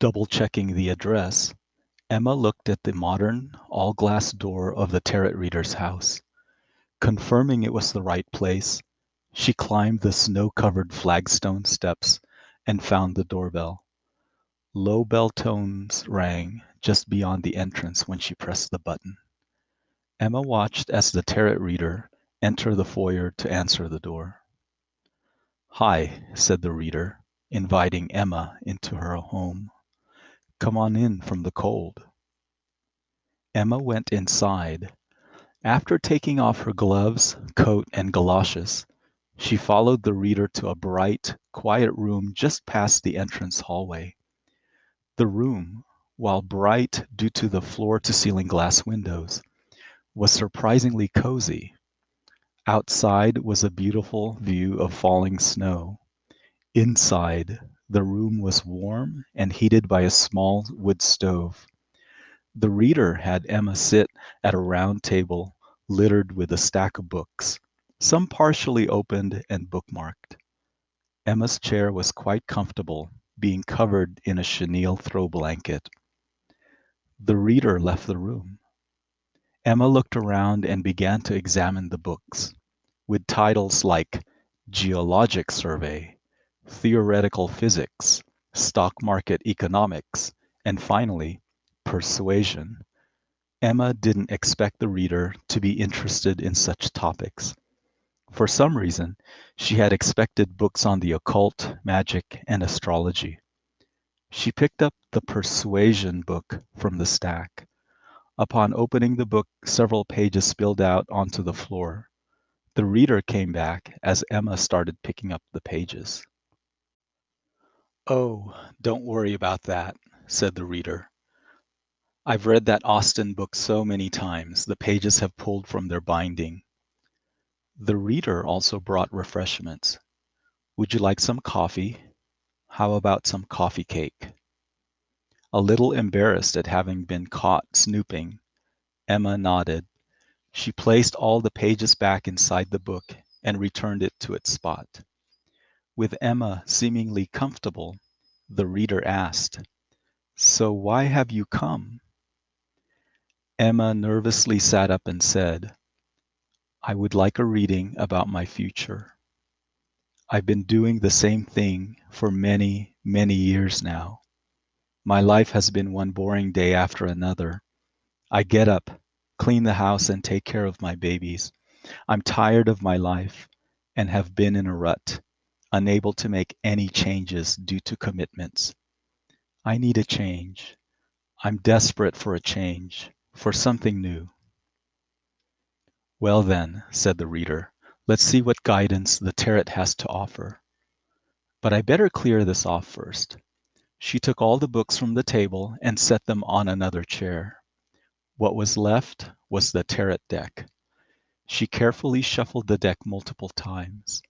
Double-checking the address, Emma looked at the modern, all-glass door of the tarot reader's house. Confirming it was the right place, she climbed the snow-covered flagstone steps and found the doorbell. Low bell tones rang just beyond the entrance when she pressed the button. Emma watched as the tarot reader entered the foyer to answer the door. Hi, said the reader, inviting Emma into her home. Come on in from the cold. Emma went inside. After taking off her gloves, coat, and galoshes, she followed the reader to a bright, quiet room just past the entrance hallway. The room, while bright due to the floor-to-ceiling glass windows, was surprisingly cozy. Outside was a beautiful view of falling snow. Inside, the room was warm and heated by a small wood stove. The reader had Emma sit at a round table littered with a stack of books, some partially opened and bookmarked. Emma's chair was quite comfortable, being covered in a chenille throw blanket. The reader left the room. Emma looked around and began to examine the books, with titles like Geologic Survey, theoretical physics, stock market economics, and finally, persuasion. Emma didn't expect the reader to be interested in such topics. For some reason, she had expected books on the occult, magic, and astrology. She picked up the persuasion book from the stack. Upon opening the book, several pages spilled out onto the floor. The reader came back as Emma started picking up the pages. Oh, don't worry about that, said the reader. I've read that Austen book so many times, the pages have pulled from their binding. The reader also brought refreshments. Would you like some coffee? How about some coffee cake? A little embarrassed at having been caught snooping, Emma nodded. She placed all the pages back inside the book and returned it to its spot. With Emma seemingly comfortable, the reader asked, So why have you come? Emma nervously sat up and said, I would like a reading about my future. I've been doing the same thing for many, many years now. My life has been one boring day after another. I get up, clean the house, and take care of my babies. I'm tired of my life and have been in a rut unable to make any changes due to commitments. I need a change. I'm desperate for a change, for something new. Well then, said the reader, let's see what guidance the tarot has to offer. But I better clear this off first. She took all the books from the table and set them on another chair. What was left was the tarot deck. She carefully shuffled the deck multiple times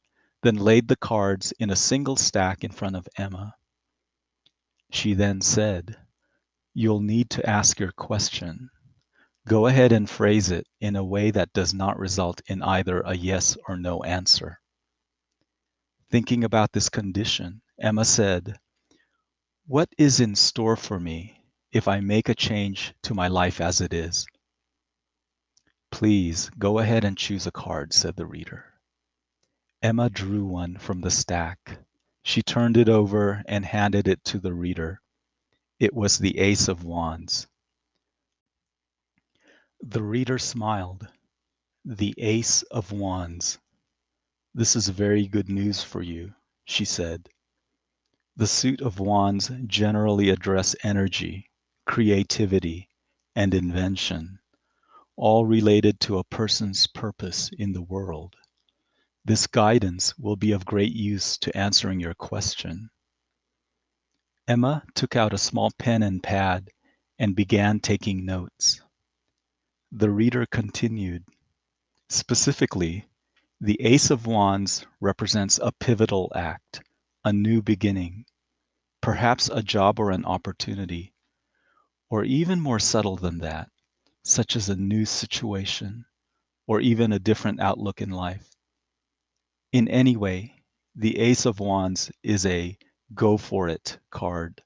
then laid the cards in a single stack in front of Emma. She then said, You'll need to ask your question. Go ahead and phrase it in a way that does not result in either a yes or no answer. Thinking about this condition, Emma said, What is in store for me if I make a change to my life as it is? Please go ahead and choose a card, said the reader. Emma drew one from the stack. She turned it over and handed it to the reader. It was the Ace of Wands. The reader smiled. The Ace of Wands. This is very good news for you, she said. The suit of wands generally address energy, creativity, and invention, all related to a person's purpose in the world. This guidance will be of great use to answering your question. Emma took out a small pen and pad and began taking notes. The reader continued. Specifically, the Ace of Wands represents a pivotal act, a new beginning, perhaps a job or an opportunity, or even more subtle than that, such as a new situation, or even a different outlook in life. In any way, the Ace of Wands is a go for it card.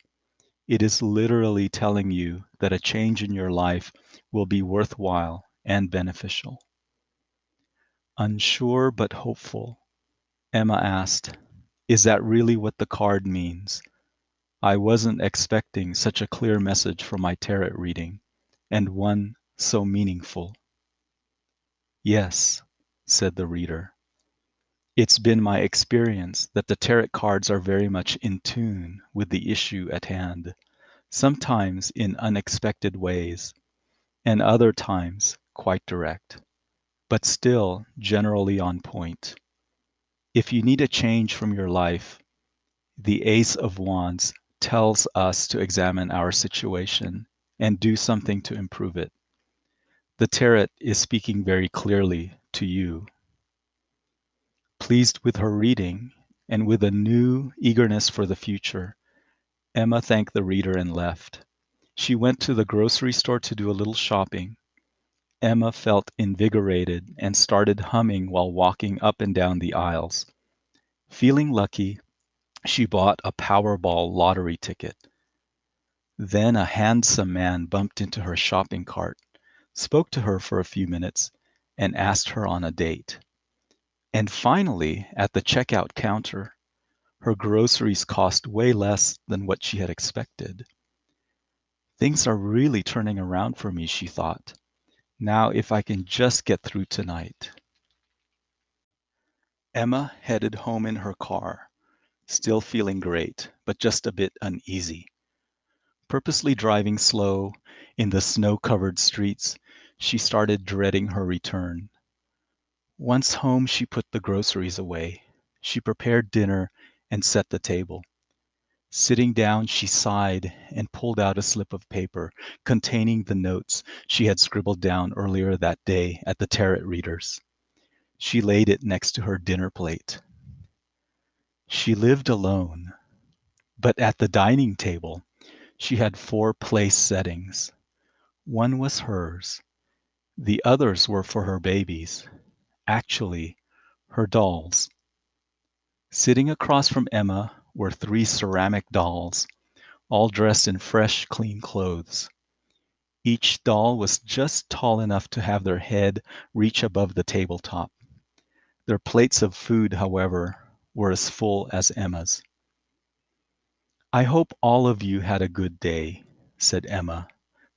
It is literally telling you that a change in your life will be worthwhile and beneficial. Unsure but hopeful, Emma asked, Is that really what the card means? I wasn't expecting such a clear message from my tarot reading, and one so meaningful. Yes, said the reader. It's been my experience that the tarot cards are very much in tune with the issue at hand, sometimes in unexpected ways, and other times quite direct, but still generally on point. If you need a change from your life, the Ace of Wands tells us to examine our situation and do something to improve it. The tarot is speaking very clearly to you. Pleased with her reading and with a new eagerness for the future, Emma thanked the reader and left. She went to the grocery store to do a little shopping. Emma felt invigorated and started humming while walking up and down the aisles. Feeling lucky, she bought a Powerball lottery ticket. Then a handsome man bumped into her shopping cart, spoke to her for a few minutes, and asked her on a date. And finally, at the checkout counter, her groceries cost way less than what she had expected. Things are really turning around for me, she thought. Now, if I can just get through tonight. Emma headed home in her car, still feeling great, but just a bit uneasy. Purposely driving slow in the snow covered streets, she started dreading her return. Once home, she put the groceries away. She prepared dinner and set the table. Sitting down, she sighed and pulled out a slip of paper containing the notes she had scribbled down earlier that day at the tarot readers. She laid it next to her dinner plate. She lived alone, but at the dining table, she had four place settings. One was hers, the others were for her babies, actually, her dolls. Sitting across from Emma were three ceramic dolls, all dressed in fresh, clean clothes. Each doll was just tall enough to have their head reach above the tabletop. Their plates of food, however, were as full as Emma's. I hope all of you had a good day, said Emma,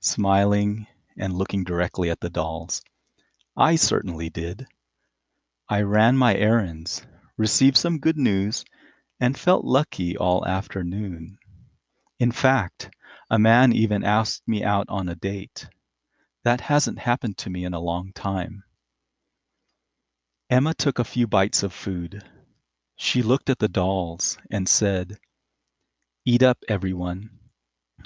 smiling and looking directly at the dolls. I certainly did. I ran my errands, received some good news, and felt lucky all afternoon. In fact, a man even asked me out on a date. That hasn't happened to me in a long time. Emma took a few bites of food. She looked at the dolls and said, Eat up, everyone.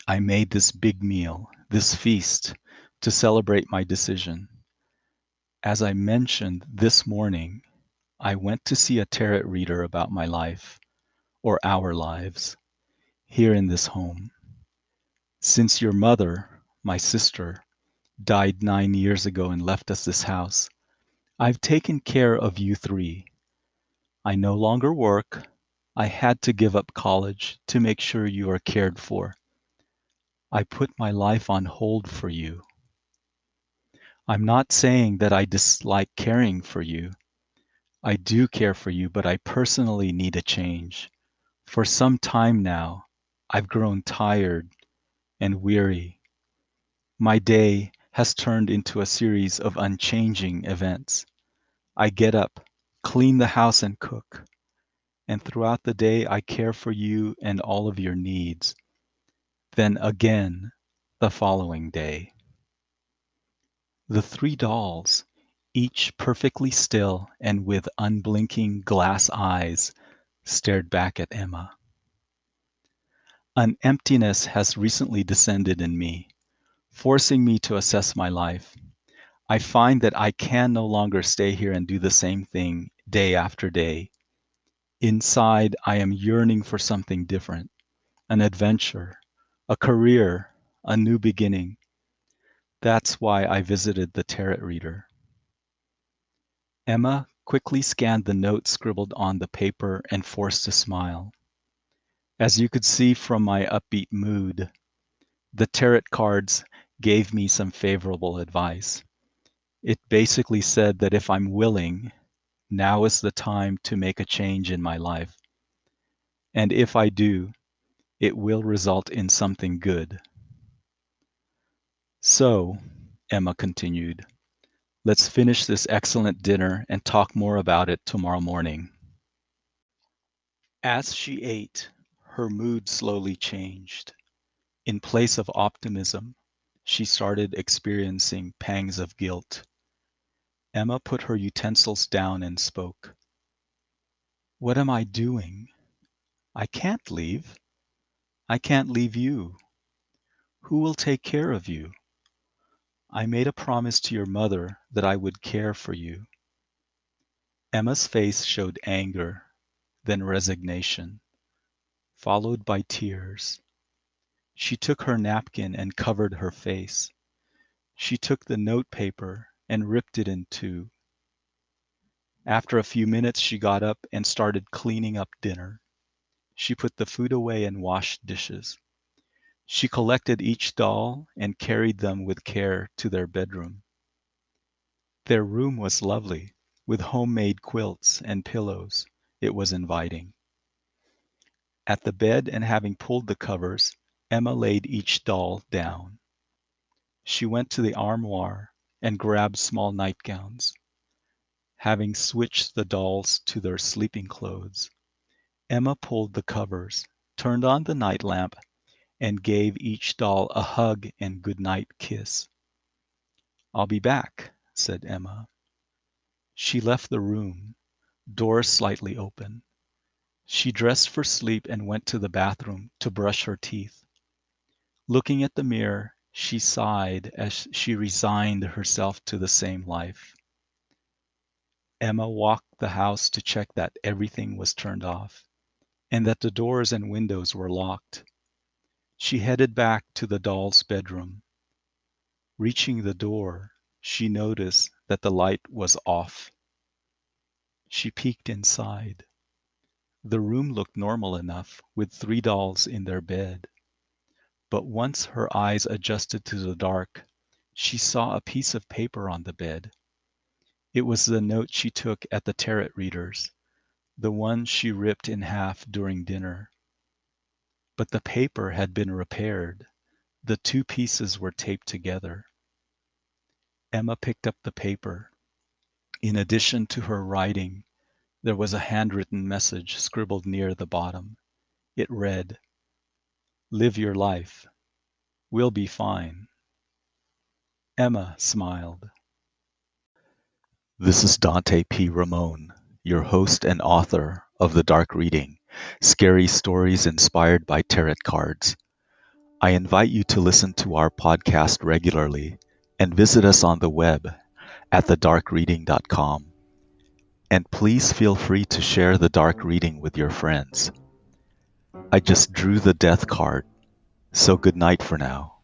I made this big meal, this feast, to celebrate my decision. As I mentioned this morning, I went to see a tarot reader about my life, or our lives, here in this home. Since your mother, my sister, died nine years ago and left us this house, I've taken care of you three. I no longer work. I had to give up college to make sure you are cared for. I put my life on hold for you. I'm not saying that I dislike caring for you. I do care for you, but I personally need a change. For some time now, I've grown tired and weary. My day has turned into a series of unchanging events. I get up, clean the house, and cook. And throughout the day, I care for you and all of your needs. Then again, the following day. The three dolls each perfectly still and with unblinking glass eyes, stared back at Emma. An emptiness has recently descended in me, forcing me to assess my life. I find that I can no longer stay here and do the same thing day after day. Inside, I am yearning for something different an adventure, a career, a new beginning. That's why I visited the tarot reader. Emma quickly scanned the note scribbled on the paper and forced a smile. As you could see from my upbeat mood, the tarot cards gave me some favorable advice. It basically said that if I'm willing, now is the time to make a change in my life. And if I do, it will result in something good. So, Emma continued, let's finish this excellent dinner and talk more about it tomorrow morning. As she ate, her mood slowly changed. In place of optimism, she started experiencing pangs of guilt. Emma put her utensils down and spoke. What am I doing? I can't leave. I can't leave you. Who will take care of you? I made a promise to your mother that I would care for you. Emma's face showed anger, then resignation, followed by tears. She took her napkin and covered her face. She took the note paper and ripped it in two. After a few minutes, she got up and started cleaning up dinner. She put the food away and washed dishes. She collected each doll and carried them with care to their bedroom. Their room was lovely, with homemade quilts and pillows. It was inviting. At the bed and having pulled the covers, Emma laid each doll down. She went to the armoire and grabbed small nightgowns. Having switched the dolls to their sleeping clothes, Emma pulled the covers, turned on the night lamp, and gave each doll a hug and goodnight kiss. I'll be back, said Emma. She left the room, door slightly open. She dressed for sleep and went to the bathroom to brush her teeth. Looking at the mirror, she sighed as she resigned herself to the same life. Emma walked the house to check that everything was turned off and that the doors and windows were locked. She headed back to the doll's bedroom. Reaching the door, she noticed that the light was off. She peeked inside. The room looked normal enough with three dolls in their bed. But once her eyes adjusted to the dark, she saw a piece of paper on the bed. It was the note she took at the tarot readers, the one she ripped in half during dinner. But the paper had been repaired. The two pieces were taped together. Emma picked up the paper. In addition to her writing, there was a handwritten message scribbled near the bottom. It read, Live your life. We'll be fine. Emma smiled. This is Dante P. Ramon, your host and author of The Dark Reading scary stories inspired by tarot cards. I invite you to listen to our podcast regularly and visit us on the web at thedarkreading.com. And please feel free to share the dark reading with your friends. I just drew the death card, so good night for now.